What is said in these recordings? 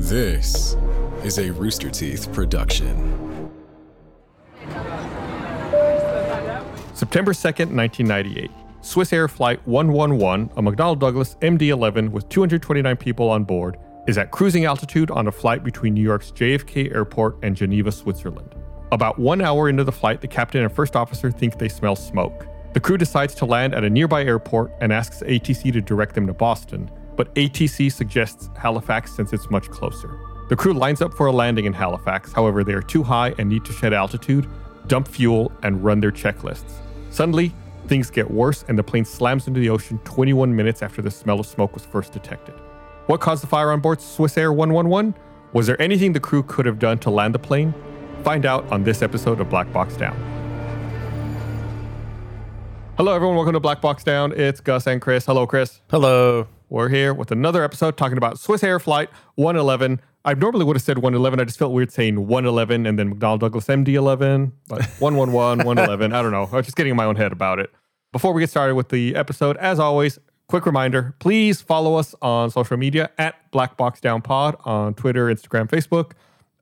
This is a Rooster Teeth production. September 2nd, 1998. Swissair Flight 111, a McDonnell Douglas MD 11 with 229 people on board, is at cruising altitude on a flight between New York's JFK Airport and Geneva, Switzerland. About one hour into the flight, the captain and first officer think they smell smoke. The crew decides to land at a nearby airport and asks ATC to direct them to Boston, but ATC suggests Halifax since it's much closer. The crew lines up for a landing in Halifax, however, they are too high and need to shed altitude, dump fuel, and run their checklists. Suddenly, things get worse and the plane slams into the ocean 21 minutes after the smell of smoke was first detected. What caused the fire on board Swissair 111? Was there anything the crew could have done to land the plane? Find out on this episode of Black Box Down. Hello, everyone. Welcome to Black Box Down. It's Gus and Chris. Hello, Chris. Hello. We're here with another episode talking about Swissair Flight 111. I normally would have said 111. I just felt weird saying 111 and then McDonnell Douglas MD 11, but 111, 111. I don't know. I was just getting in my own head about it. Before we get started with the episode, as always, quick reminder please follow us on social media at Black Box Down Pod on Twitter, Instagram, Facebook.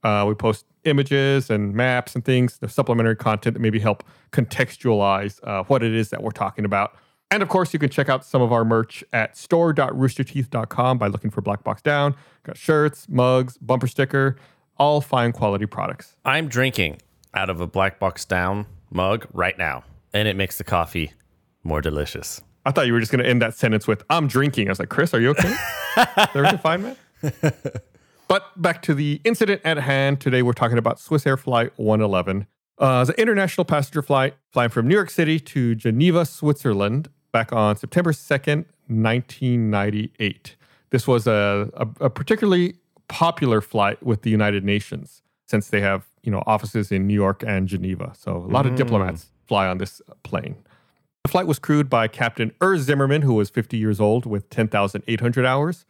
Uh, we post images and maps and things, the supplementary content that maybe help contextualize uh, what it is that we're talking about. And of course, you can check out some of our merch at store.roosterteeth.com by looking for Black Box Down. Got shirts, mugs, bumper sticker, all fine quality products. I'm drinking out of a black box down mug right now, and it makes the coffee more delicious. I thought you were just going to end that sentence with "I'm drinking." I was like, "Chris, are you okay? Everything fine, man?" but back to the incident at hand. Today, we're talking about Swissair Flight 111. Uh, it's an international passenger flight flying from New York City to Geneva, Switzerland, back on September 2nd, 1998. This was a, a, a particularly popular flight with the United Nations since they have you know offices in New York and Geneva. So a lot of diplomats fly on this plane. The flight was crewed by Captain Urs Zimmermann, who was 50 years old with 10,800 hours.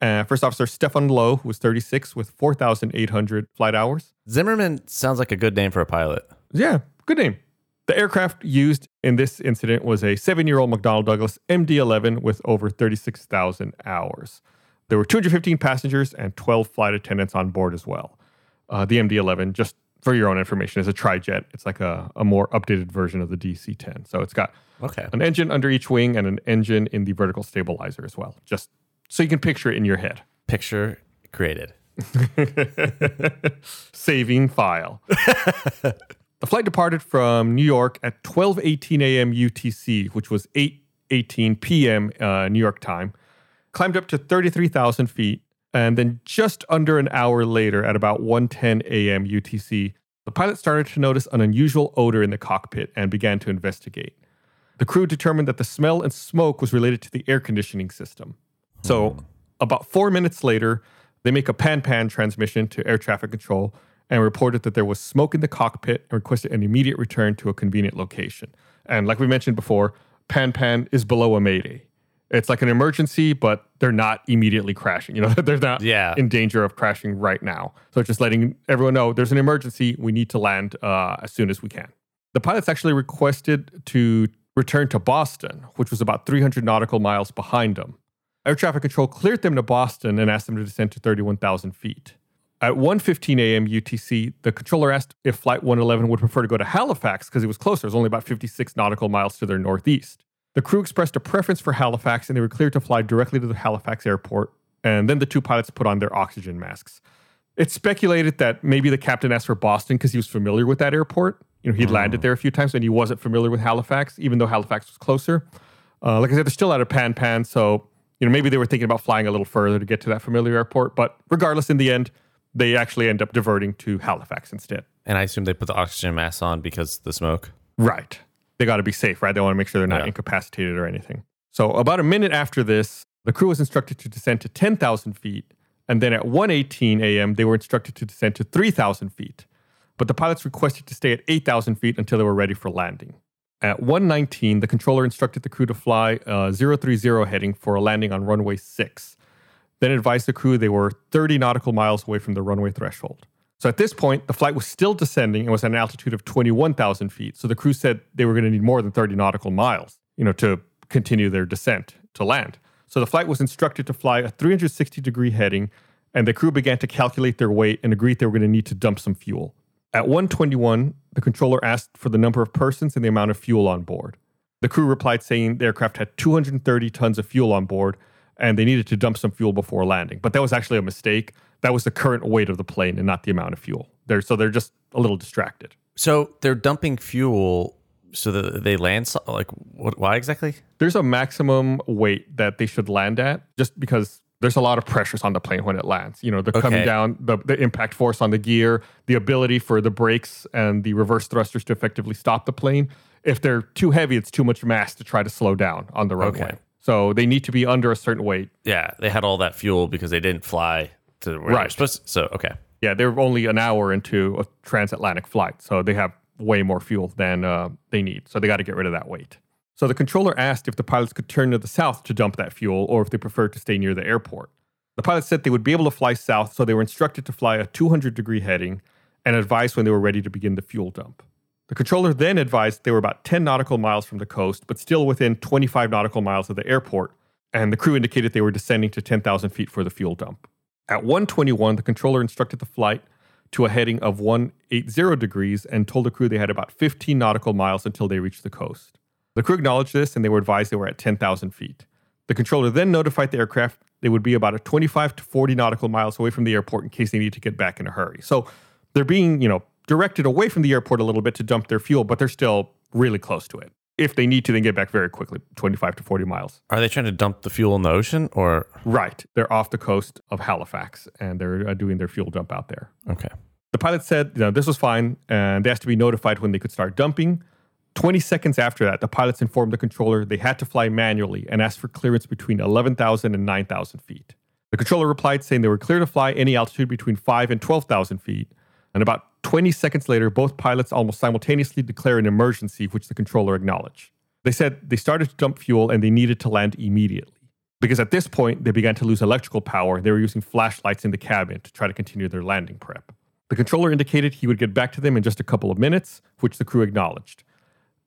Uh, First Officer Stefan Lowe, who was 36 with 4,800 flight hours. Zimmermann sounds like a good name for a pilot. Yeah, good name. The aircraft used in this incident was a seven year old McDonnell Douglas MD 11 with over 36,000 hours. There were 215 passengers and 12 flight attendants on board as well. Uh, the MD 11, just for your own information, is a trijet. It's like a, a more updated version of the DC 10. So it's got Okay. an engine under each wing and an engine in the vertical stabilizer as well, just so you can picture it in your head. Picture created. Saving file. the flight departed from New York at 12:18 a.m. UTC, which was 8:18 p.m. Uh, New York time. Climbed up to 33,000 feet, and then just under an hour later, at about 1:10 a.m. UTC, the pilot started to notice an unusual odor in the cockpit and began to investigate. The crew determined that the smell and smoke was related to the air conditioning system. So, about four minutes later, they make a pan pan transmission to air traffic control and reported that there was smoke in the cockpit and requested an immediate return to a convenient location. And like we mentioned before, pan pan is below a mayday. It's like an emergency, but they're not immediately crashing. You know, they're not Yeah. in danger of crashing right now. So just letting everyone know there's an emergency. We need to land uh, as soon as we can. The pilots actually requested to return to Boston, which was about 300 nautical miles behind them. Air traffic control cleared them to Boston and asked them to descend to 31,000 feet. At 1:15 a.m. UTC, the controller asked if Flight 111 would prefer to go to Halifax because it was closer. It was only about 56 nautical miles to their northeast. The crew expressed a preference for Halifax and they were cleared to fly directly to the Halifax airport. And then the two pilots put on their oxygen masks. It's speculated that maybe the captain asked for Boston because he was familiar with that airport. You know, he'd landed there a few times and he wasn't familiar with Halifax, even though Halifax was closer. Uh, like I said, they're still out of Pan Pan, so you know maybe they were thinking about flying a little further to get to that familiar airport. But regardless, in the end, they actually end up diverting to Halifax instead. And I assume they put the oxygen mask on because the smoke. Right. They got to be safe, right? They want to make sure they're not Yeah. incapacitated or anything. So about a minute after this, the crew was instructed to descend to 10,000 feet. And then at 1.18 a.m., they were instructed to descend to 3,000 feet. But the pilots requested to stay at 8,000 feet until they were ready for landing. At 1.19, the controller instructed the crew to fly uh, 030 heading for a landing on runway 6. Then advised the crew they were 30 nautical miles away from the runway threshold. So at this point, the flight was still descending and was at an altitude of 21,000 feet. So the crew said they were going to need more than 30 nautical miles, you know, to continue their descent to land. So the flight was instructed to fly a 360 degree heading and the crew began to calculate their weight and agreed they were going to need to dump some fuel. At 121, the controller asked for the number of persons and the amount of fuel on board. The crew replied saying the aircraft had 230 tons of fuel on board and they needed to dump some fuel before landing. But that was actually a mistake. That was the current weight of the plane and not the amount of fuel. They're, so they're just a little distracted. So they're dumping fuel so that they land. So, like, what, why exactly? There's a maximum weight that they should land at just because there's a lot of pressures on the plane when it lands. You know, the coming Okay. down, the, the impact force on the gear, the ability for the brakes and the reverse thrusters to effectively stop the plane. If they're too heavy, it's too much mass to try to slow down on the runway. Okay. So they need to be under a certain weight. Yeah, they had all that fuel because they didn't fly to where Right. supposed to. So, okay. Yeah, they're only an hour into a transatlantic flight, so they have way more fuel than uh, they need. So they got to get rid of that weight. So the controller asked if the pilots could turn to the south to dump that fuel or if they preferred to stay near the airport. The pilots said they would be able to fly south, so they were instructed to fly a 200 degree heading and advised when they were ready to begin the fuel dump. The controller then advised they were about 10 nautical miles from the coast, but still within 25 nautical miles of the airport, and the crew indicated they were descending to 10,000 feet for the fuel dump. At 121, the controller instructed the flight to a heading of 180 degrees and told the crew they had about 15 nautical miles until they reached the coast. The crew acknowledged this and they were advised they were at 10,000 feet. The controller then notified the aircraft they would be about a 25 to 40 nautical miles away from the airport in case they need to get back in a hurry. So they're being, you know, directed away from the airport a little bit to dump their fuel, but they're still really close to it. If they need to, then get back very quickly, 25 to 40 miles. Are they trying to dump the fuel in the ocean or? Right. They're off the coast of Halifax and they're uh, doing their fuel dump out there. Okay. The pilot said, you know, this was fine and they asked to be notified when they could start dumping. 20 seconds after that, the pilots informed the controller they had to fly manually and asked for clearance between 11,000 and 9,000 feet. The controller replied saying they were clear to fly any altitude between 5 and 12,000 feet. And about 20 seconds later, both pilots almost simultaneously declare an emergency, which the controller acknowledged. They said they started to dump fuel and they needed to land immediately. Because at this point, they began to lose electrical power. They were using flashlights in the cabin to try to continue their landing prep. The controller indicated he would get back to them in just a couple of minutes, which the crew acknowledged.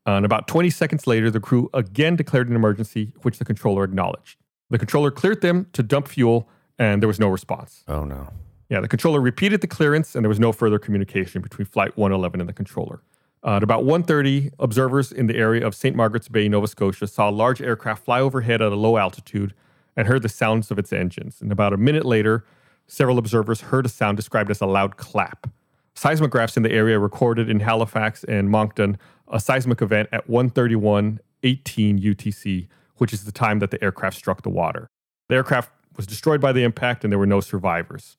And about 20 seconds later, the crew again declared an emergency, which the controller acknowledged. The controller cleared them to dump fuel, and there was no response. Oh no. Yeah, the controller repeated the clearance, and there was no further communication between Flight 111 and the controller. Uh, at about 1.30, observers in the area of St. Margaret's Bay, Nova Scotia, saw a large aircraft fly overhead at a low altitude and heard the sounds of its engines. And about a minute later, several observers heard a sound described as a loud clap. Seismographs in the area recorded in Halifax and Moncton a seismic event at 1:31:18 UTC, which is the time that the aircraft struck the water. The aircraft was destroyed by the impact, and there were no survivors.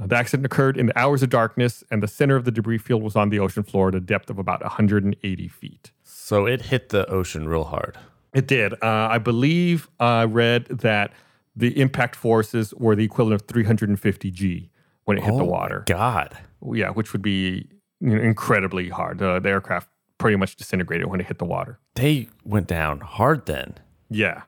Uh, the accident occurred in the hours of darkness, and the center of the debris field was on the ocean floor at a depth of about 180 feet. So it hit the ocean real hard. It did. Uh, I believe I read that the impact forces were the equivalent of 350 G when it hit the Oh, water. God. Yeah, which would be you know, incredibly hard. Uh, the aircraft pretty much disintegrated when it hit the water. They went down hard then. Yeah.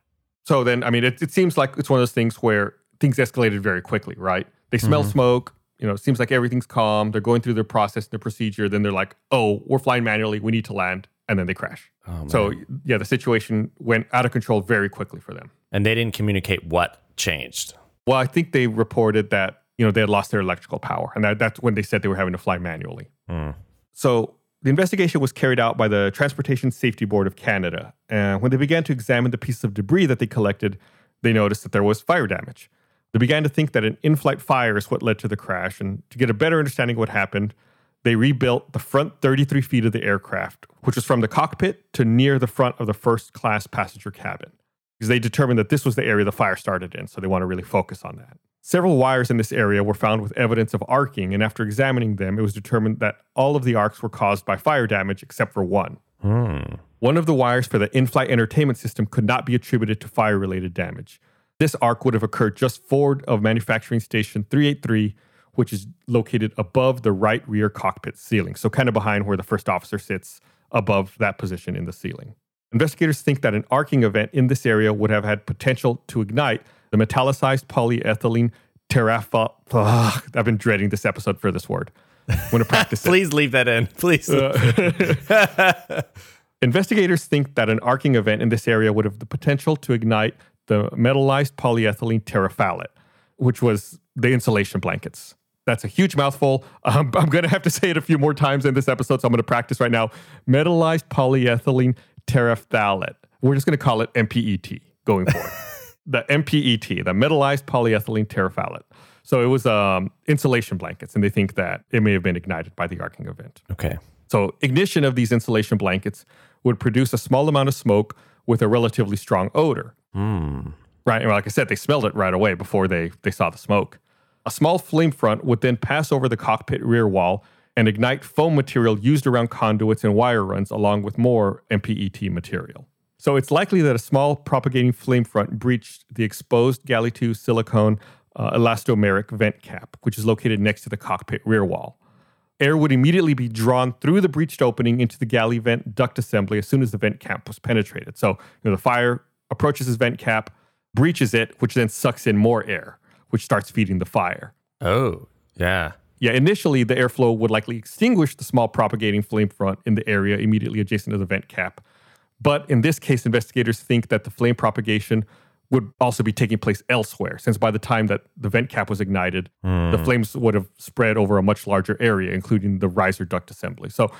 So then, I mean, it, it seems like it's one of those things where things escalated very quickly, right? They smell smoke. You know, it seems like everything's calm. They're going through their process, their procedure. Then they're like, oh, we're flying manually. We need to land. And then they crash. Oh. So, yeah, the situation went out of control very quickly for them. and they didn't communicate what changed. Well, I think they reported that, you know, they had lost their electrical power. And that, that's when they said they were having to fly manually. Hmm. So the investigation was carried out by the Transportation Safety Board of Canada. And when they began to examine the pieces of debris that they collected, they noticed that there was fire damage. They began to think that an in flight fire is what led to the crash. And to get a better understanding of what happened, they rebuilt the front 33 feet of the aircraft, which was from the cockpit to near the front of the first class passenger cabin. Because they determined that this was the area the fire started in, so they want to really focus on that. Several wires in this area were found with evidence of arcing, and after examining them, it was determined that all of the arcs were caused by fire damage except for one. Hmm. One of the wires for the in flight entertainment system could not be attributed to fire related damage. This arc would have occurred just forward of manufacturing station 383, which is located above the right rear cockpit ceiling, so kind of behind where the first officer sits, above that position in the ceiling. Investigators think that an arcing event in this area would have had potential to ignite the metallicized polyethylene terapha. Ugh, I've been dreading this episode for this word. When to practice it. Please leave that in. Please. Uh, investigators think that an arcing event in this area would have the potential to ignite the metallized polyethylene terephthalate, which was the insulation blankets. That's a huge mouthful. Um, I'm going to have to say it a few more times in this episode, so I'm going to practice right now. Metallized polyethylene terephthalate. We're just going to call it MPET going forward. the MPET, the metallized polyethylene terephthalate. So it was um, insulation blankets, and they think that it may have been ignited by the arcing event. Okay. So ignition of these insulation blankets would produce a small amount of smoke with a relatively strong odor. Hmm. Right. And like I said, they smelled it right away before they, they saw the smoke. A small flame front would then pass over the cockpit rear wall and ignite foam material used around conduits and wire runs, along with more MPET material. So it's likely that a small propagating flame front breached the exposed Galley 2 silicone uh, elastomeric vent cap, which is located next to the cockpit rear wall. Air would immediately be drawn through the breached opening into the galley vent duct assembly as soon as the vent cap was penetrated. So you know, the fire approaches his vent cap, breaches it, which then sucks in more air, which starts feeding the fire. Oh, yeah. Yeah, initially the airflow would likely extinguish the small propagating flame front in the area immediately adjacent to the vent cap. But in this case, investigators think that the flame propagation would also be taking place elsewhere, since by the time that the vent cap was ignited, the hmm. flames would have spread over a much larger area, including the riser duct assembly. So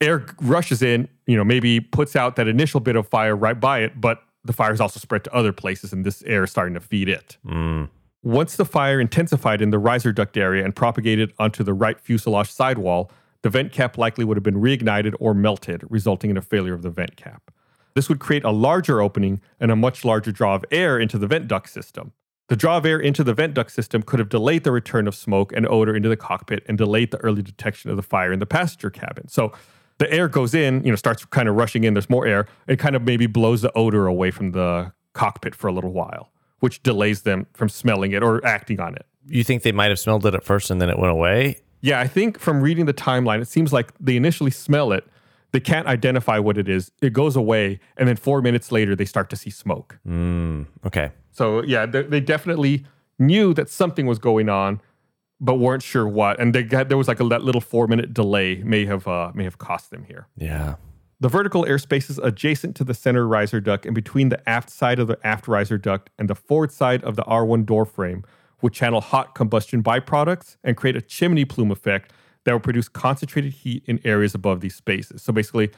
air rushes in, you know, maybe puts out that initial bit of fire right by it, but the fire is also spread to other places, and this air is starting to feed it. Mm. Once the fire intensified in the riser duct area and propagated onto the right fuselage sidewall, the vent cap likely would have been reignited or melted, resulting in a failure of the vent cap. This would create a larger opening and a much larger draw of air into the vent duct system. The draw of air into the vent duct system could have delayed the return of smoke and odor into the cockpit and delayed the early detection of the fire in the passenger cabin. So the air goes in, you know, starts kind of rushing in, there's more air, it kind of maybe blows the odor away from the cockpit for a little while, which delays them from smelling it or acting on it. You think they might have smelled it at first and then it went away? Yeah, I think from reading the timeline, it seems like they initially smell it. They can't identify what it is. It goes away, and then four minutes later, they start to see smoke. Mm, okay. So yeah, they, they definitely knew that something was going on, but weren't sure what. And they got, there was like a that little four minute delay may have uh, may have cost them here. Yeah. The vertical airspaces adjacent to the center riser duct and between the aft side of the aft riser duct and the forward side of the R1 door frame would channel hot combustion byproducts and create a chimney plume effect that would produce concentrated heat in areas above these spaces. So basically,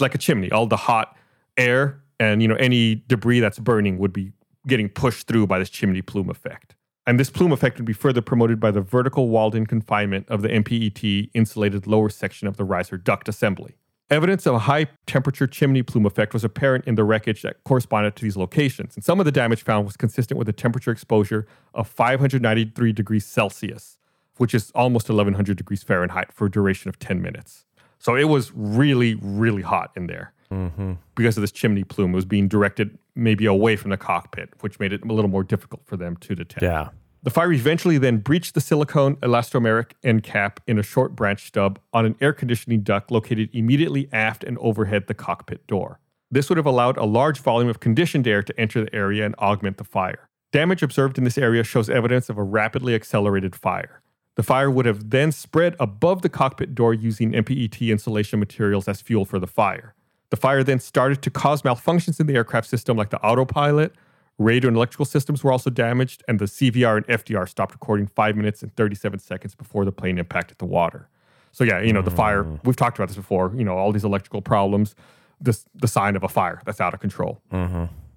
like a chimney. All the hot air and you know any debris that's burning would be getting pushed through by this chimney plume effect. And this plume effect would be further promoted by the vertical walled in confinement of the MPET insulated lower section of the riser duct assembly. Evidence of a high temperature chimney plume effect was apparent in the wreckage that corresponded to these locations, and some of the damage found was consistent with a temperature exposure of 593 degrees Celsius, which is almost 1100 degrees Fahrenheit for a duration of 10 minutes. So it was really, really hot in there Mm-hmm. because of this chimney plume. It was being directed maybe away from the cockpit, which made it a little more difficult for them to detect. Yeah. The fire eventually then breached the silicone elastomeric end cap in a short branch stub on an air conditioning duct located immediately aft and overhead the cockpit door. This would have allowed a large volume of conditioned air to enter the area and augment the fire. Damage observed in this area shows evidence of a rapidly accelerated fire. The fire would have then spread above the cockpit door using MPET insulation materials as fuel for the fire. The fire then started to cause malfunctions in the aircraft system, like the autopilot, radio and electrical systems were also damaged, and the CVR and FDR stopped recording five minutes and 37 seconds before the plane impacted the water. So, yeah, you know, the fire, we've talked about this before, you know, all these electrical problems, this the sign of a fire that's out of control.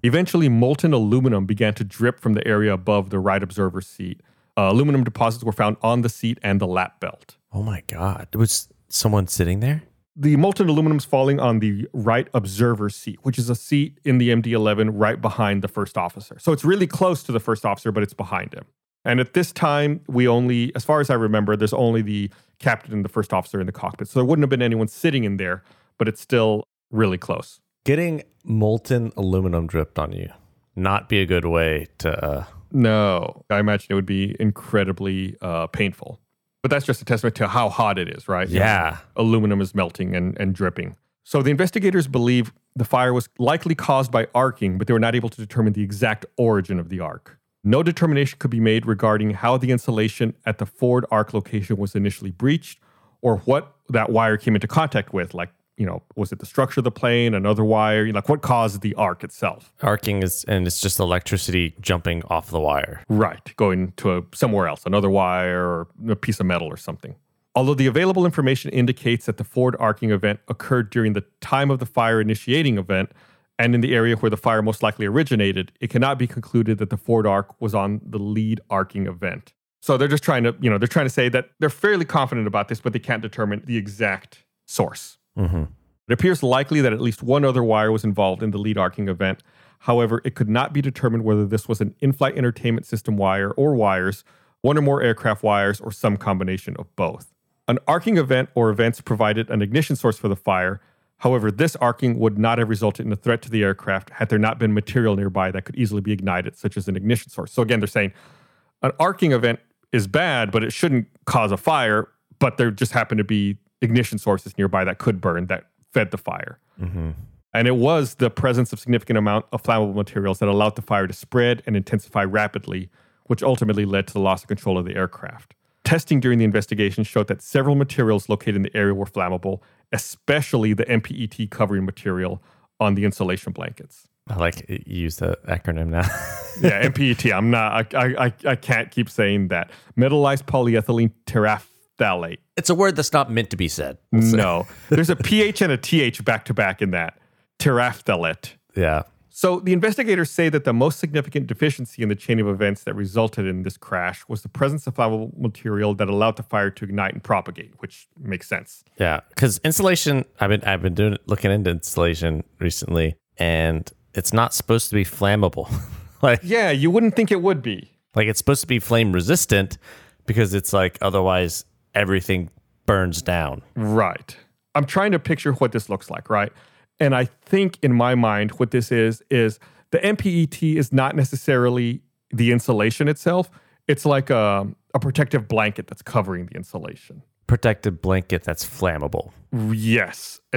Eventually, molten aluminum began to drip from the area above the right observer seat. Uh, aluminum deposits were found on the seat and the lap belt. Oh my God. There was someone sitting there? The molten aluminum is falling on the right observer seat, which is a seat in the MD 11 right behind the first officer. So it's really close to the first officer, but it's behind him. And at this time, we only, as far as I remember, there's only the captain and the first officer in the cockpit. So there wouldn't have been anyone sitting in there, but it's still really close. Getting molten aluminum dripped on you, not be a good way to. Uh, No, I imagine it would be incredibly uh, painful. But that's just a testament to how hot it is, right? yeah. aluminum is melting and, and dripping. So the investigators believe the fire was likely caused by arcing, but they were not able to determine the exact origin of the arc. No determination could be made regarding how the insulation at the forward arc location was initially breached or what that wire came into contact with, like you know, was it the structure of the plane, another wire? You know, like what caused the arc itself? Arcing is, and it's just electricity jumping off the wire. Right, going to a, somewhere else, another wire or a piece of metal or something. Although the available information indicates that the forward arcing event occurred during the time of the fire initiating event and in the area where the fire most likely originated, it cannot be concluded that the forward arc was on the lead arcing event. So they're just trying to, you know, they're trying to say that they're fairly confident about this, but they can't determine the exact source. Mm-hmm. It appears likely that at least one other wire was involved in the lead arcing event. However, it could not be determined whether this was an in flight entertainment system wire or wires, one or more aircraft wires, or some combination of both. An arcing event or events provided an ignition source for the fire. However, this arcing would not have resulted in a threat to the aircraft had there not been material nearby that could easily be ignited, such as an ignition source. So, again, they're saying an arcing event is bad, but it shouldn't cause a fire, but there just happened to be ignition sources nearby that could burn that fed the fire. Mm-hmm. And it was the presence of significant amount of flammable materials that allowed the fire to spread and intensify rapidly, which ultimately led to the loss of control of the aircraft. Testing during the investigation showed that several materials located in the area were flammable, especially the MPET covering material on the insulation blankets. I like you use the acronym now. yeah, MPET. I'm not. I, I I can't keep saying that. Metallized polyethylene It's a word that's not meant to be said. No, there's a ph and a th back to back in that terephthalate. Yeah. So the investigators say that the most significant deficiency in the chain of events that resulted in this crash was the presence of flammable material that allowed the fire to ignite and propagate, which makes sense. Yeah, because insulation. I've been I've been doing looking into insulation recently, and it's not supposed to be flammable. like Yeah, you wouldn't think it would be. like it's supposed to be flame resistant because it's like otherwise everything burns down. Right. I'm trying to picture what this looks like, right? And I think in my mind, what this is, is the MPET is not necessarily the insulation itself. It's like a, a protective blanket that's covering the insulation. Protective blanket that's flammable. Yes.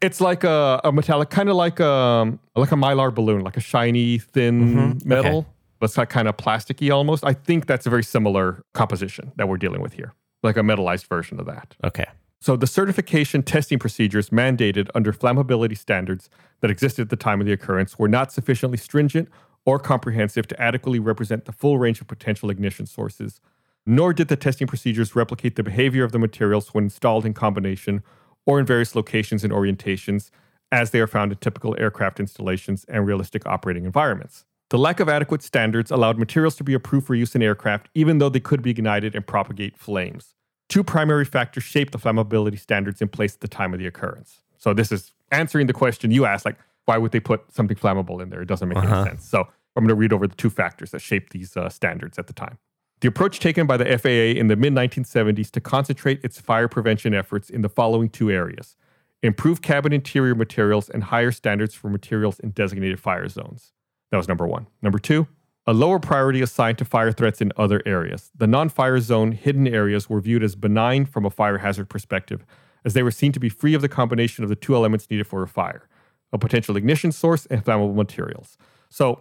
it's like a, a metallic, kind of like a, like a mylar balloon, like a shiny, thin Mhm. metal. Okay. But it's kind of plasticky almost. I think that's a very similar composition that we're dealing with here, like a metallized version of that. Okay. So the certification testing procedures mandated under flammability standards that existed at the time of the occurrence were not sufficiently stringent or comprehensive to adequately represent the full range of potential ignition sources, nor did the testing procedures replicate the behavior of the materials when installed in combination or in various locations and orientations as they are found in typical aircraft installations and realistic operating environments. The lack of adequate standards allowed materials to be approved for use in aircraft even though they could be ignited and propagate flames. Two primary factors shaped the flammability standards in place at the time of the occurrence. So this is answering the question you asked, like, why would they put something flammable in there? It doesn't make Uh-huh. any sense. So I'm going to read over the two factors that shaped these uh, standards at the time. The approach taken by the FAA in the mid 1970s to concentrate its fire prevention efforts in the following two areas improve cabin interior materials and higher standards for materials in designated fire zones. That was number one. Number two, a lower priority assigned to fire threats in other areas. The non fire zone hidden areas were viewed as benign from a fire hazard perspective, as they were seen to be free of the combination of the two elements needed for a fire a potential ignition source and flammable materials. So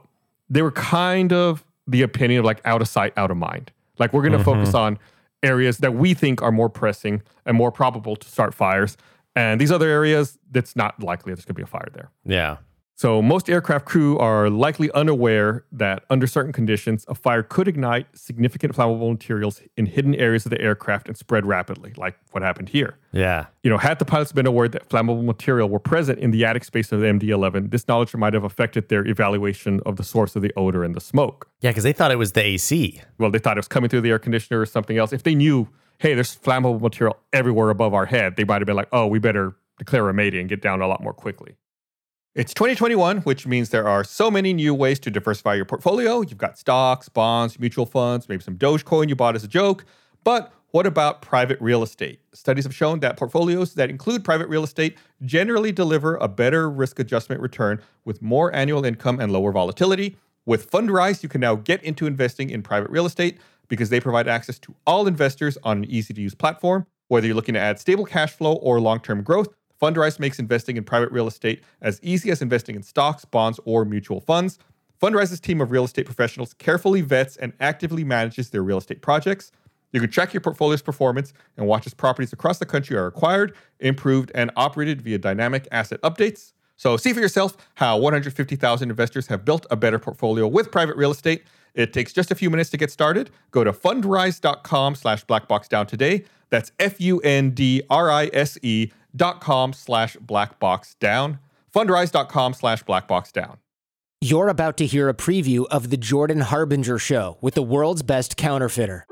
they were kind of the opinion of like out of sight, out of mind. Like we're going to mm-hmm. focus on areas that we think are more pressing and more probable to start fires. And these other areas, that's not likely there's going to be a fire there. Yeah. So, most aircraft crew are likely unaware that under certain conditions, a fire could ignite significant flammable materials in hidden areas of the aircraft and spread rapidly, like what happened here. Yeah. You know, had the pilots been aware that flammable material were present in the attic space of the MD 11, this knowledge might have affected their evaluation of the source of the odor and the smoke. Yeah, because they thought it was the AC. Well, they thought it was coming through the air conditioner or something else. If they knew, hey, there's flammable material everywhere above our head, they might have been like, oh, we better declare a mayday and get down a lot more quickly. It's 2021, which means there are so many new ways to diversify your portfolio. You've got stocks, bonds, mutual funds, maybe some Dogecoin you bought as a joke. But what about private real estate? Studies have shown that portfolios that include private real estate generally deliver a better risk adjustment return with more annual income and lower volatility. With Fundrise, you can now get into investing in private real estate because they provide access to all investors on an easy to use platform. Whether you're looking to add stable cash flow or long term growth, Fundrise makes investing in private real estate as easy as investing in stocks, bonds, or mutual funds. Fundrise's team of real estate professionals carefully vets and actively manages their real estate projects. You can track your portfolio's performance and watch as properties across the country are acquired, improved, and operated via dynamic asset updates. So see for yourself how 150,000 investors have built a better portfolio with private real estate. It takes just a few minutes to get started. Go to fundrise.com slash blackboxdown today. That's F-U-N-D-R-I-S-E dot com slash blackboxdown. Fundrise.com slash blackboxdown. You're about to hear a preview of the Jordan Harbinger Show with the world's best counterfeiter.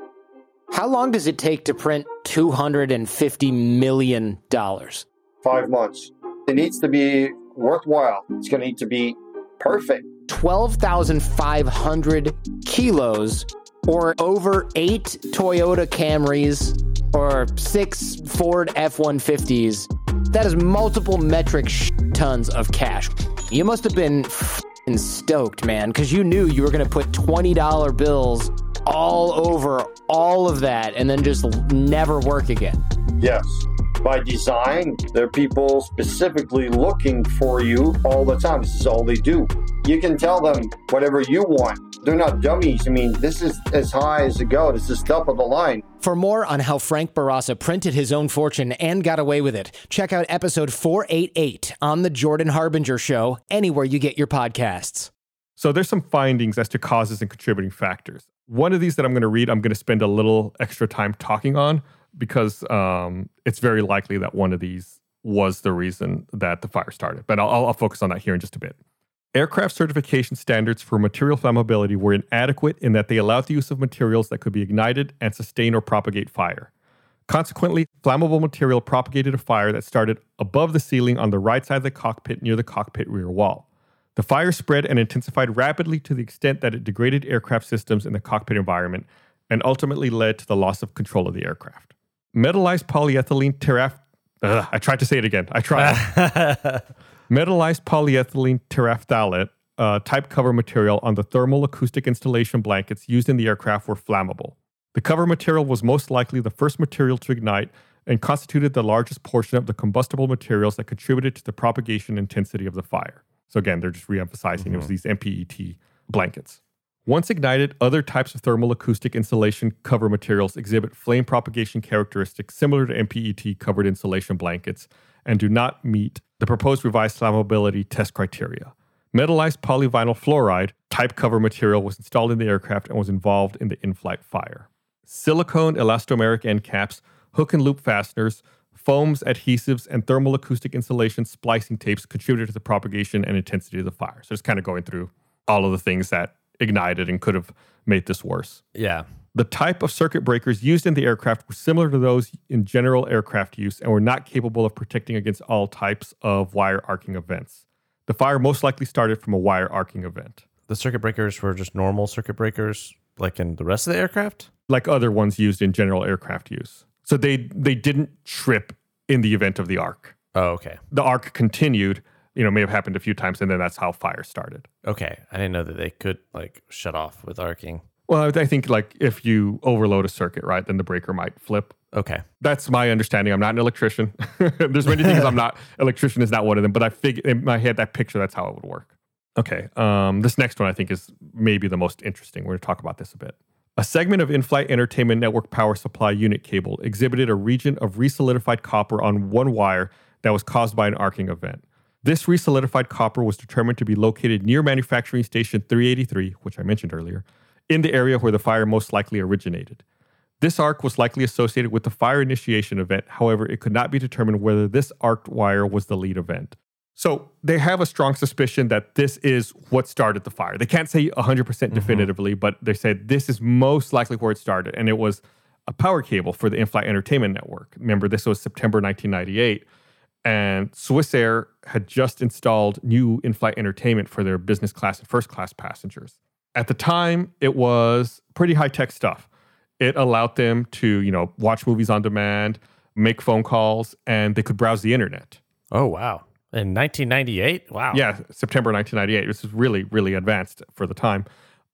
How long does it take to print $250 million? Five months. It needs to be worthwhile. It's going to need to be perfect. 12,500 kilos or over eight Toyota Camrys or six Ford F 150s. That is multiple metric sh- tons of cash. You must have been stoked, man, because you knew you were going to put $20 bills all over all of that and then just never work again. Yes. By design, there are people specifically looking for you all the time. This is all they do. You can tell them whatever you want. They're not dummies. I mean, this is as high as it goes. This is top of the line. For more on how Frank Bourassa printed his own fortune and got away with it, check out episode 488 on The Jordan Harbinger Show, anywhere you get your podcasts. So there's some findings as to causes and contributing factors. One of these that I'm going to read, I'm going to spend a little extra time talking on because um, it's very likely that one of these was the reason that the fire started. But I'll, I'll focus on that here in just a bit. Aircraft certification standards for material flammability were inadequate in that they allowed the use of materials that could be ignited and sustain or propagate fire. Consequently, flammable material propagated a fire that started above the ceiling on the right side of the cockpit near the cockpit rear wall. The fire spread and intensified rapidly to the extent that it degraded aircraft systems in the cockpit environment and ultimately led to the loss of control of the aircraft. Metallized polyethylene. Ugh, I tried to say it again. I tried. Metallized polyethylene terephthalate uh, type cover material on the thermal acoustic installation blankets used in the aircraft were flammable. The cover material was most likely the first material to ignite and constituted the largest portion of the combustible materials that contributed to the propagation intensity of the fire. So again, they're just re-emphasizing it was these MPET blankets. Once ignited, other types of thermal acoustic insulation cover materials exhibit flame propagation characteristics similar to MPET covered insulation blankets and do not meet the proposed revised flammability test criteria. Metallized polyvinyl fluoride type cover material was installed in the aircraft and was involved in the in flight fire. Silicone elastomeric end caps, hook and loop fasteners, foams, adhesives, and thermal acoustic insulation splicing tapes contributed to the propagation and intensity of the fire. So just kind of going through all of the things that ignited and could have made this worse. Yeah. The type of circuit breakers used in the aircraft were similar to those in general aircraft use and were not capable of protecting against all types of wire arcing events. The fire most likely started from a wire arcing event, The circuit breakers were just normal circuit breakers, like in the rest of the aircraft? like other ones used in general aircraft use. So they they didn't trip in the event of the arc. Oh, okay. The arc continued, you know, may have happened a few times, and then that's how fire started. Okay. I didn't know that they could like shut off with arcing. Well, I think like if you overload a circuit, right, then the breaker might flip. Okay. That's my understanding. I'm not an electrician. There's many things I'm not. Electrician is not one of them, but I figure in my head that picture that's how it would work. Okay. Um, this next one I think is maybe the most interesting. We're going to talk about this a bit. A segment of in-flight entertainment network power supply unit cable exhibited a region of resolidified copper on one wire that was caused by an arcing event. This resolidified copper was determined to be located near manufacturing station 383, which I mentioned earlier, in the area where the fire most likely originated. This arc was likely associated with the fire initiation event. However, it could not be determined whether this arced wire was the lead event. So they have a strong suspicion that this is what started the fire. They can't say 100% mm-hmm. definitively, but they said this is most likely where it started. And it was a power cable for the in flight entertainment network. Remember, this was September 1998. And Swissair had just installed new in flight entertainment for their business class and first class passengers. At the time, it was pretty high tech stuff. It allowed them to, you know, watch movies on demand, make phone calls, and they could browse the internet. Oh, wow. In 1998? Wow. Yeah, September 1998. This is really, really advanced for the time.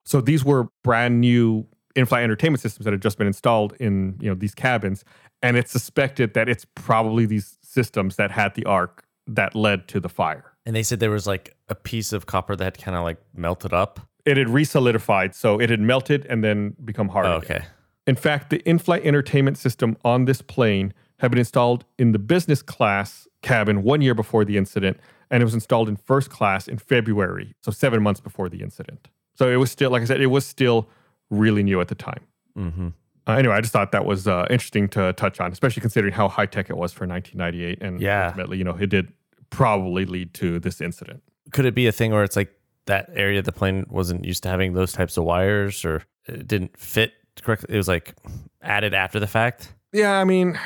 So these were brand new in-flight entertainment systems that had just been installed in you know these cabins, and it's suspected that it's probably these systems that had the arc that led to the fire. And they said there was like a piece of copper that kind of like melted up. It had resolidified, so it had melted and then become hard. Oh, okay. In fact, the in flight entertainment system on this plane had been installed in the business class cabin one year before the incident, and it was installed in first class in February, so seven months before the incident. So it was still, like I said, it was still really new at the time. Mm-hmm. Uh, anyway, I just thought that was uh, interesting to touch on, especially considering how high tech it was for 1998, and Yeah. ultimately, you know, it did probably lead to this incident. Could it be a thing where it's like that area of the plane wasn't used to having those types of wires or it didn't fit correctly? It was like added after the fact? Yeah, I mean,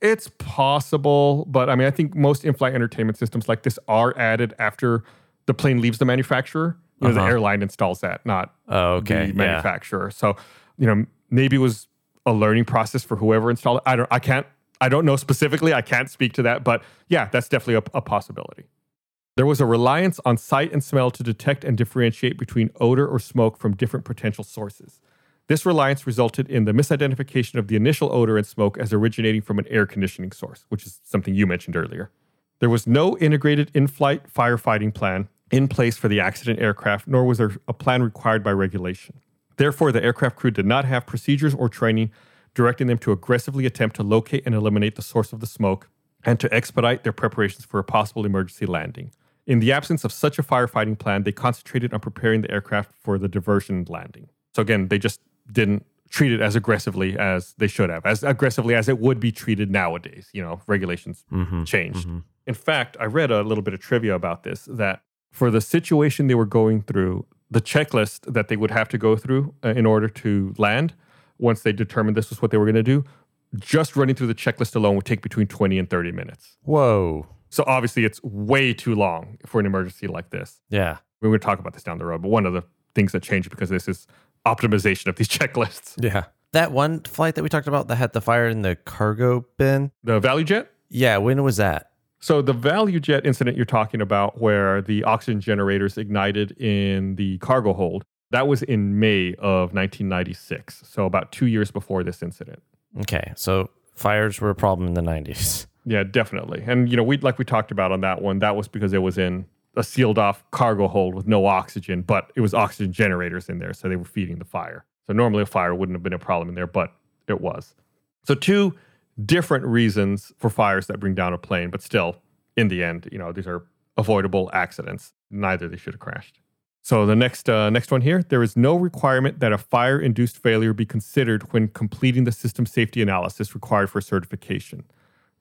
it's possible, but I mean, I think most in-flight entertainment systems like this are added after the plane leaves the manufacturer. You know, the Uh-huh. airline installs that, not Oh, okay. the Yeah. manufacturer. So, you know, maybe it was a learning process for whoever installed it. I don't. I can't. I don't know specifically. I can't speak to that, but yeah, that's definitely a, a possibility. There was a reliance on sight and smell to detect and differentiate between odor or smoke from different potential sources. This reliance resulted in the misidentification of the initial odor and smoke as originating from an air conditioning source, which is something you mentioned earlier. There was no integrated in flight firefighting plan in place for the accident aircraft, nor was there a plan required by regulation. Therefore, the aircraft crew did not have procedures or training directing them to aggressively attempt to locate and eliminate the source of the smoke and to expedite their preparations for a possible emergency landing. In the absence of such a firefighting plan, they concentrated on preparing the aircraft for the diversion landing. So, again, they just didn't treat it as aggressively as they should have, as aggressively as it would be treated nowadays. You know, regulations Mm-hmm. changed. In fact, I read a little bit of trivia about this that for the situation they were going through, the checklist that they would have to go through uh, in order to land, once they determined this was what they were going to do, just running through the checklist alone would take between 20 and 30 minutes. Whoa. So obviously, it's way too long for an emergency like this. Yeah. We're going to talk about this down the road, but one of the things that changed because this is optimization of these checklists. Yeah. That one flight that we talked about that had the fire in the cargo bin. The ValuJet. Yeah. When was that? So the ValuJet incident you're talking about, where the oxygen generators ignited in the cargo hold, that was in May of 1996. So about two years before this incident. Okay. So fires were a problem in the 90s. Yeah, definitely. And you know, we like we talked about on that one, that was because it was in a sealed off cargo hold with no oxygen, but it was oxygen generators in there, so they were feeding the fire. So normally a fire wouldn't have been a problem in there, but it was. So two different reasons for fires that bring down a plane, but still, in the end, you know, these are avoidable accidents. Neither they should have crashed. So the next uh, next one here, there is no requirement that a fire-induced failure be considered when completing the system safety analysis required for certification.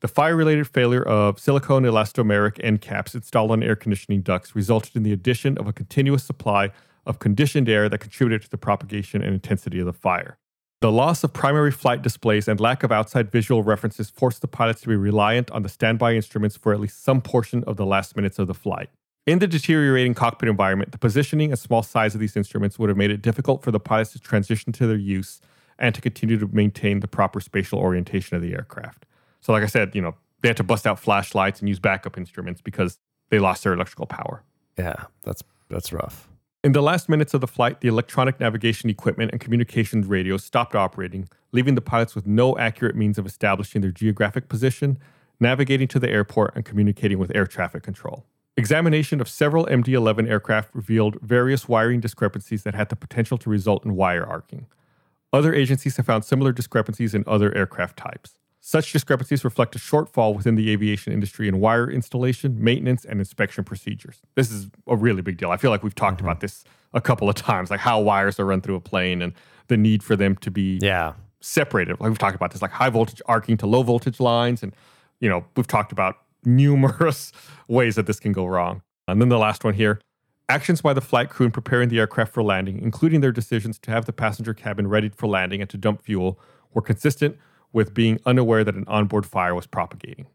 The fire-related failure of silicone elastomeric end caps installed on air conditioning ducts resulted in the addition of a continuous supply of conditioned air that contributed to the propagation and intensity of the fire. The loss of primary flight displays and lack of outside visual references forced the pilots to be reliant on the standby instruments for at least some portion of the last minutes of the flight. In the deteriorating cockpit environment, the positioning and small size of these instruments would have made it difficult for the pilots to transition to their use and to continue to maintain the proper spatial orientation of the aircraft. So, like I said, you know, they had to bust out flashlights and use backup instruments because they lost their electrical power. Yeah. That's that's rough. In the last minutes of the flight, the electronic navigation equipment and communications radios stopped operating, leaving the pilots with no accurate means of establishing their geographic position, navigating to the airport, and communicating with air traffic control. Examination of several MD 11 aircraft revealed various wiring discrepancies that had the potential to result in wire arcing. Other agencies have found similar discrepancies in other aircraft types. Such discrepancies reflect a shortfall within the aviation industry in wire installation, maintenance, and inspection procedures. This is a really big deal. I feel like we've talked mm-hmm. about this a couple of times, like how wires are run through a plane and the need for them to be Yeah. separated. Like we've talked about this, like high voltage arcing to low voltage lines, and you know we've talked about numerous ways that this can go wrong. And then the last one here: actions by the flight crew in preparing the aircraft for landing, including their decisions to have the passenger cabin ready for landing and to dump fuel, were consistent with being unaware that an onboard fire was propagating.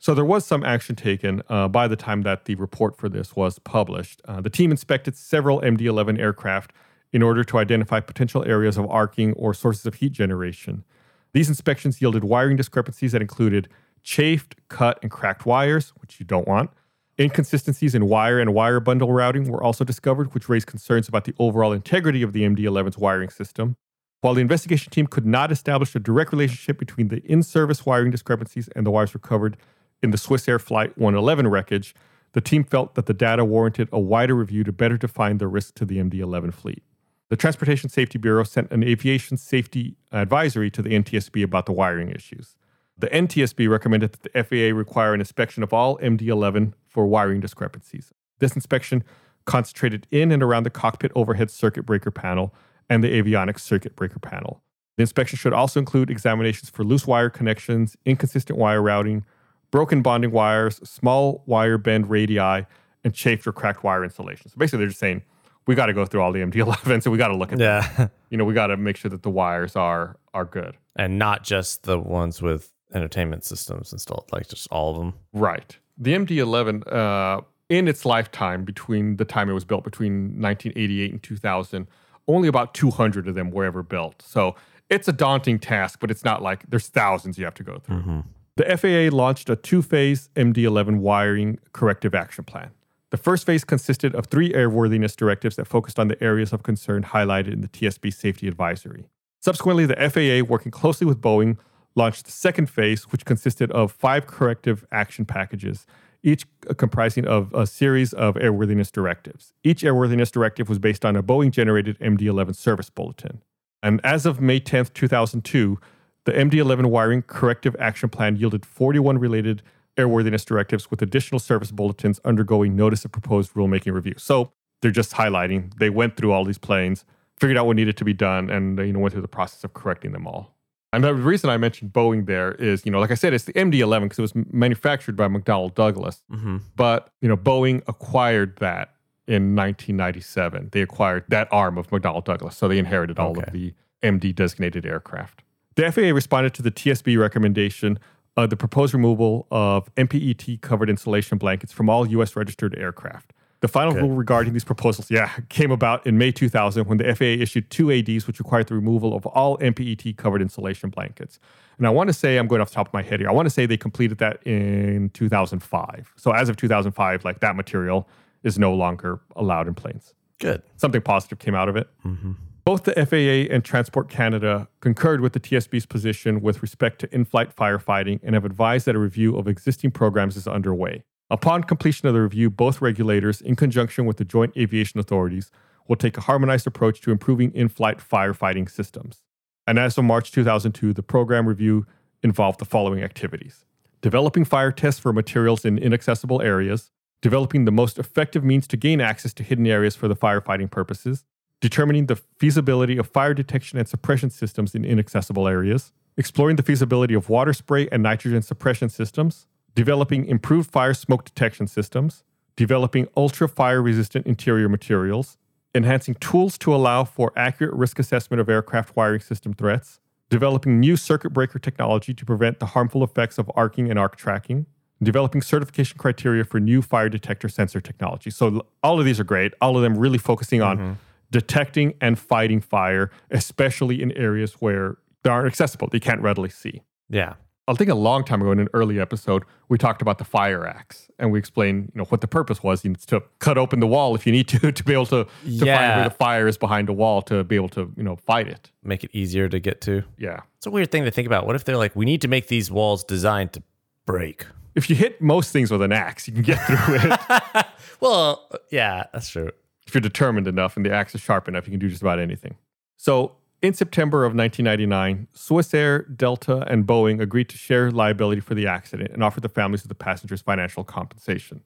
So there was some action taken uh, by the time that the report for this was published. Uh, the team inspected several MD-11 aircraft in order to identify potential areas of arcing or sources of heat generation. These inspections yielded wiring discrepancies that included chafed, cut, and cracked wires, which you don't want. Inconsistencies in wire and wire bundle routing were also discovered, which raised concerns about the overall integrity of the MD-11's wiring system. While the investigation team could not establish a direct relationship between the in-service wiring discrepancies and the wires recovered in the Swissair Flight 111 wreckage, the team felt that the data warranted a wider review to better define the risk to the MD-11 fleet. The Transportation Safety Bureau sent an aviation safety advisory to the NTSB about the wiring issues. The NTSB recommended that the FAA require an inspection of all MD11 for wiring discrepancies. This inspection concentrated in and around the cockpit overhead circuit breaker panel and the avionics circuit breaker panel. The inspection should also include examinations for loose wire connections, inconsistent wire routing, broken bonding wires, small wire bend radii, and chafed or cracked wire insulation. So basically, they're just saying we got to go through all the MD11s and we got to look at them. Yeah. You know, we got to make sure that the wires are are good. and not just the ones with entertainment systems installed, like just all of them. Right. The MD11, uh, in its lifetime, between the time it was built, between 1988 and 2000, only about 200 of them were ever built. So it's a daunting task, but it's not like there's thousands you have to go through. Mm-hmm. The FAA launched a two phase MD11 wiring corrective action plan. The first phase consisted of three airworthiness directives that focused on the areas of concern highlighted in the TSB safety advisory. Subsequently, the FAA, working closely with Boeing, launched the second phase, which consisted of five corrective action packages, each comprising of a series of airworthiness directives. Each airworthiness directive was based on a Boeing generated MD11 service bulletin. And as of May 10th, 2002, the MD11 wiring corrective action plan yielded 41 related airworthiness directives with additional service bulletins undergoing notice of proposed rulemaking review. So they're just highlighting. They went through all these planes, figured out what needed to be done, and you know went through the process of correcting them all. And the reason I mentioned Boeing there is, you know, like I said, it's the MD-11 because it was manufactured by McDonnell Douglas. Mm-hmm. But you know, Boeing acquired that in 1997. They acquired that arm of McDonnell Douglas, so they inherited all of the MD designated aircraft. The FAA responded to the TSB recommendation of the proposed removal of MPET covered insulation blankets from all U.S. registered aircraft. The final Good. rule regarding these proposals, yeah, came about in May 2000 when the FAA issued two ADs which required the removal of all MPET covered insulation blankets. And I want to say, I'm going off the top of my head here, I want to say they completed that in 2005. So as of 2005, like that material is no longer allowed in planes. Good. Something positive came out of it. Mm-hmm. Both the FAA and Transport Canada concurred with the TSB's position with respect to in flight firefighting and have advised that a review of existing programs is underway. Upon completion of the review, both regulators, in conjunction with the joint aviation authorities, will take a harmonized approach to improving in flight firefighting systems. And as of March 2002, the program review involved the following activities developing fire tests for materials in inaccessible areas, developing the most effective means to gain access to hidden areas for the firefighting purposes, determining the feasibility of fire detection and suppression systems in inaccessible areas, exploring the feasibility of water spray and nitrogen suppression systems, developing improved fire smoke detection systems, developing ultra fire resistant interior materials, enhancing tools to allow for accurate risk assessment of aircraft wiring system threats, developing new circuit breaker technology to prevent the harmful effects of arcing and arc tracking, developing certification criteria for new fire detector sensor technology. So all of these are great. All of them really focusing on mm-hmm. detecting and fighting fire, especially in areas where they aren't accessible, they can't readily see. Yeah. I think a long time ago in an early episode, we talked about the fire axe and we explained, you know, what the purpose was. It's to cut open the wall if you need to, to be able to, to find where the fire is behind a wall to be able to, you know, fight it. Make it easier to get to. Yeah. It's a weird thing to think about. What if they're like, we need to make these walls designed to break? If you hit most things with an axe, you can get through it. well, yeah, that's true. if you're determined enough and the axe is sharp enough, you can do just about anything. So, in September of 1999, Swissair, Delta, and Boeing agreed to share liability for the accident and offered the families of the passengers financial compensation.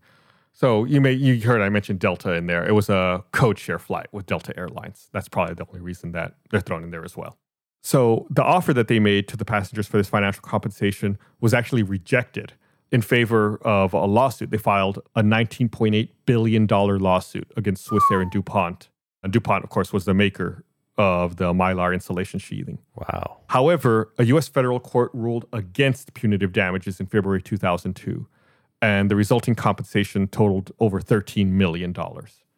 So you may you heard I mentioned Delta in there. It was a code share flight with Delta Airlines. That's probably the only reason that they're thrown in there as well. So the offer that they made to the passengers for this financial compensation was actually rejected in favor of a lawsuit. They filed a $19.8 billion lawsuit against Swissair and DuPont. And DuPont, of course, was the maker of the Mylar insulation sheathing. Wow. However, a U.S. federal court ruled against punitive damages in February 2002, and the resulting compensation totaled over $13 million.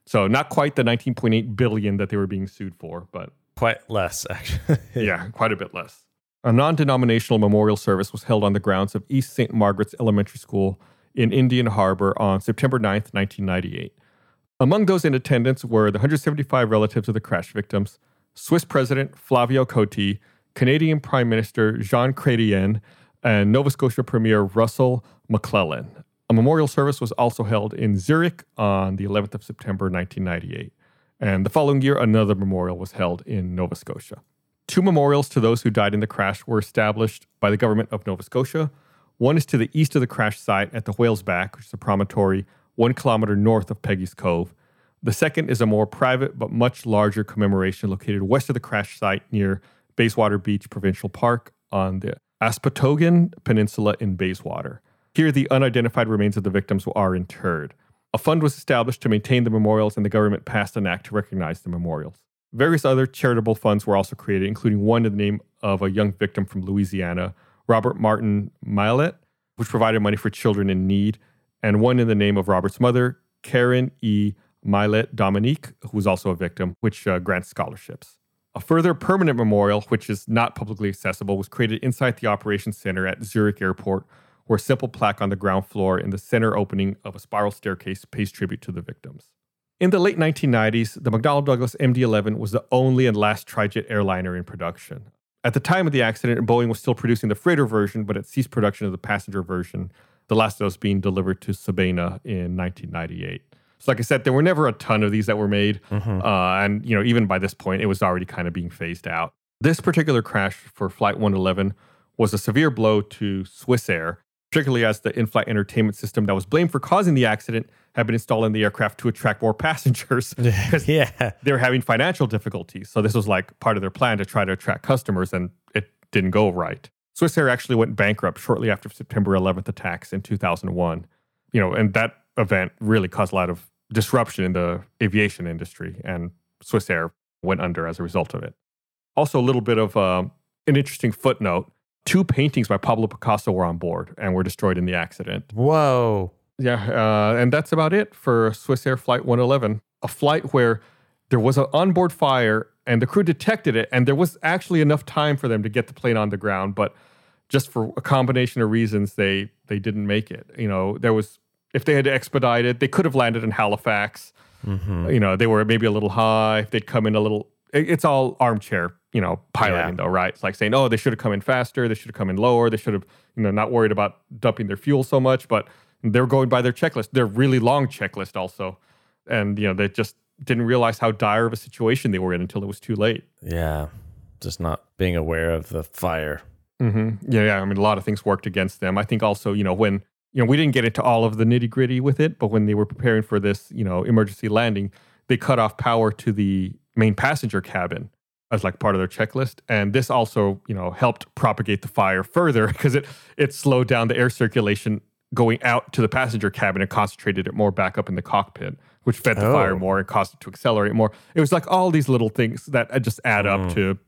So not quite the 19.8 billion that they were being sued for, but Quite less, actually. yeah, quite a bit less. A non denominational memorial service was held on the grounds of East St. Margaret's Elementary School in Indian Harbor on September 9th, 1998. Among those in attendance were the 175 relatives of the crash victims, Swiss President Flavio Cotti, Canadian Prime Minister Jean Chrétien, and Nova Scotia Premier Russell MacLellan. A memorial service was also held in Zurich on the 11th of September, 1998. And the following year, another memorial was held in Nova Scotia. Two memorials to those who died in the crash were established by the government of Nova Scotia. One is to the east of the crash site at the Whale's Back, which is a promontory one kilometer north of Peggy's Cove. The second is a more private but much larger commemoration located west of the crash site near Bayswater Beach Provincial Park on the Aspotogan Peninsula in Bayswater. Here, the unidentified remains of the victims are interred. A fund was established to maintain the memorials, and the government passed an act to recognize the memorials. Various other charitable funds were also created, including one in the name of a young victim from Louisiana, Robert Martin Milet, which provided money for children in need, and one in the name of Robert's mother, Karen E. Milet Dominique, who was also a victim, which uh, grants scholarships. A further permanent memorial, which is not publicly accessible, was created inside the operations center at Zurich Airport, where a simple plaque on the ground floor in the center opening of a spiral staircase pays tribute to the victims. In the late 1990s, the McDonnell Douglas MD 11 was the only and last trijet airliner in production. At the time of the accident, Boeing was still producing the freighter version, but it ceased production of the passenger version, the last of those being delivered to Sabena in 1998. So, like I said, there were never a ton of these that were made, Mm-hmm. uh, and you know, even by this point, it was already kind of being phased out. This particular crash for Flight 111 was a severe blow to Swissair, particularly as the in-flight entertainment system that was blamed for causing the accident had been installed in the aircraft to attract more passengers because yeah. they were having financial difficulties. So this was like part of their plan to try to attract customers, and it didn't go right. Swissair actually went bankrupt shortly after September 11th attacks in 2001. You know, and that event really caused a lot of disruption in the aviation industry, and Swissair went under as a result of it. Also, a little bit of um, an interesting footnote: two paintings by Pablo Picasso were on board and were destroyed in the accident. Whoa. Yeah, uh, and that's about it for Swissair Flight 111, a flight where there was an onboard fire and the crew detected it, and there was actually enough time for them to get the plane on the ground, but just for a combination of reasons, they they didn't make it. You know, there was if they had expedited, they could have landed in Halifax. Mm-hmm. You know, they were maybe a little high. If they'd come in a little, it- it's all armchair, you know, piloting Yeah. though, right? It's like saying, oh, they should have come in faster. They should have come in lower. They should have, you know, not worried about dumping their fuel so much, but they're going by their checklist. Their really long checklist also, and you know, they just didn't realize how dire of a situation they were in until it was too late. Yeah. Just not being aware of the fire. hmm Yeah, yeah. I mean, a lot of things worked against them. I think also, you know, when you know we didn't get into all of the nitty gritty with it, but when they were preparing for this, you know, emergency landing, they cut off power to the main passenger cabin as like part of their checklist, and this also, you know, helped propagate the fire further because it it slowed down the air circulation going out to the passenger cabin and concentrated it more back up in the cockpit, which fed the fire Oh. more and caused it to accelerate more. It was like all these little things that uh, just add up to,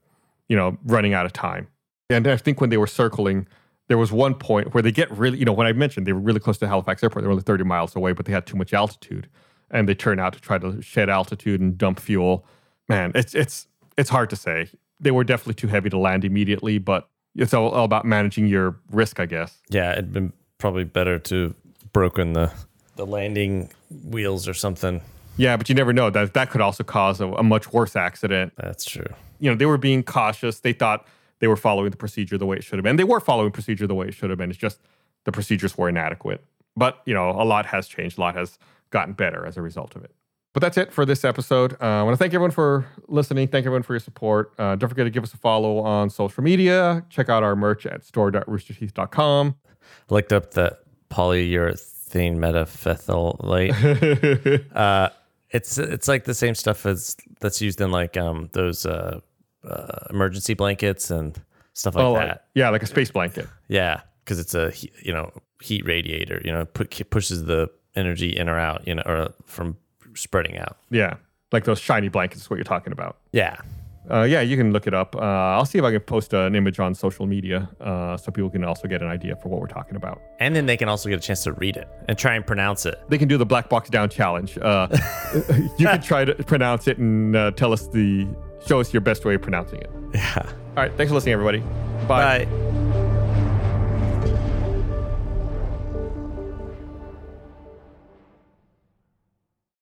you know, running out of time. And I think when they were circling, there was one point where they get really, you know, when I mentioned they were really close to Halifax Airport, they were only 30 miles away, but they had too much altitude. And they turn out to try to shed altitude and dump fuel. Man, it's it's it's hard to say. They were definitely too heavy to land immediately, but it's all, all about managing your risk, I guess. Yeah, it'd been probably better to broken the the landing wheels or something. Yeah, but you never know. That that could also cause a, a much worse accident. That's true. you know, they were being cautious. They thought they were following the procedure the way it should have been. They were following procedure the way it should have been. It's just the procedures were inadequate. But, you know, a lot has changed. A lot has gotten better as a result of it. But that's it for this episode. Uh, I want to thank everyone for listening. Thank everyone for your support. Uh, don't forget to give us a follow on social media. Check out our merch at store.roosterteeth.com. Looked up that polyurethane metaphthalate. uh, it's it's like the same stuff as that's used in like um those uh, emergency blankets and stuff like Oh, that. yeah, like a space blanket. Yeah, because it's a you know heat radiator. You know, put pushes the energy in or out. You know, or from spreading out. Yeah, like those shiny blankets is what you're talking about. Yeah, Uh, yeah, you can look it up. Uh, I'll see if I can post an image on social media uh, so people can also get an idea for what we're talking about. and then they can also get a chance to read it and try and pronounce it. They can do the black box down challenge. Uh, you can try to pronounce it and uh, tell us the show us your best way of pronouncing it. Yeah. All right, thanks for listening, everybody. Bye. Bye.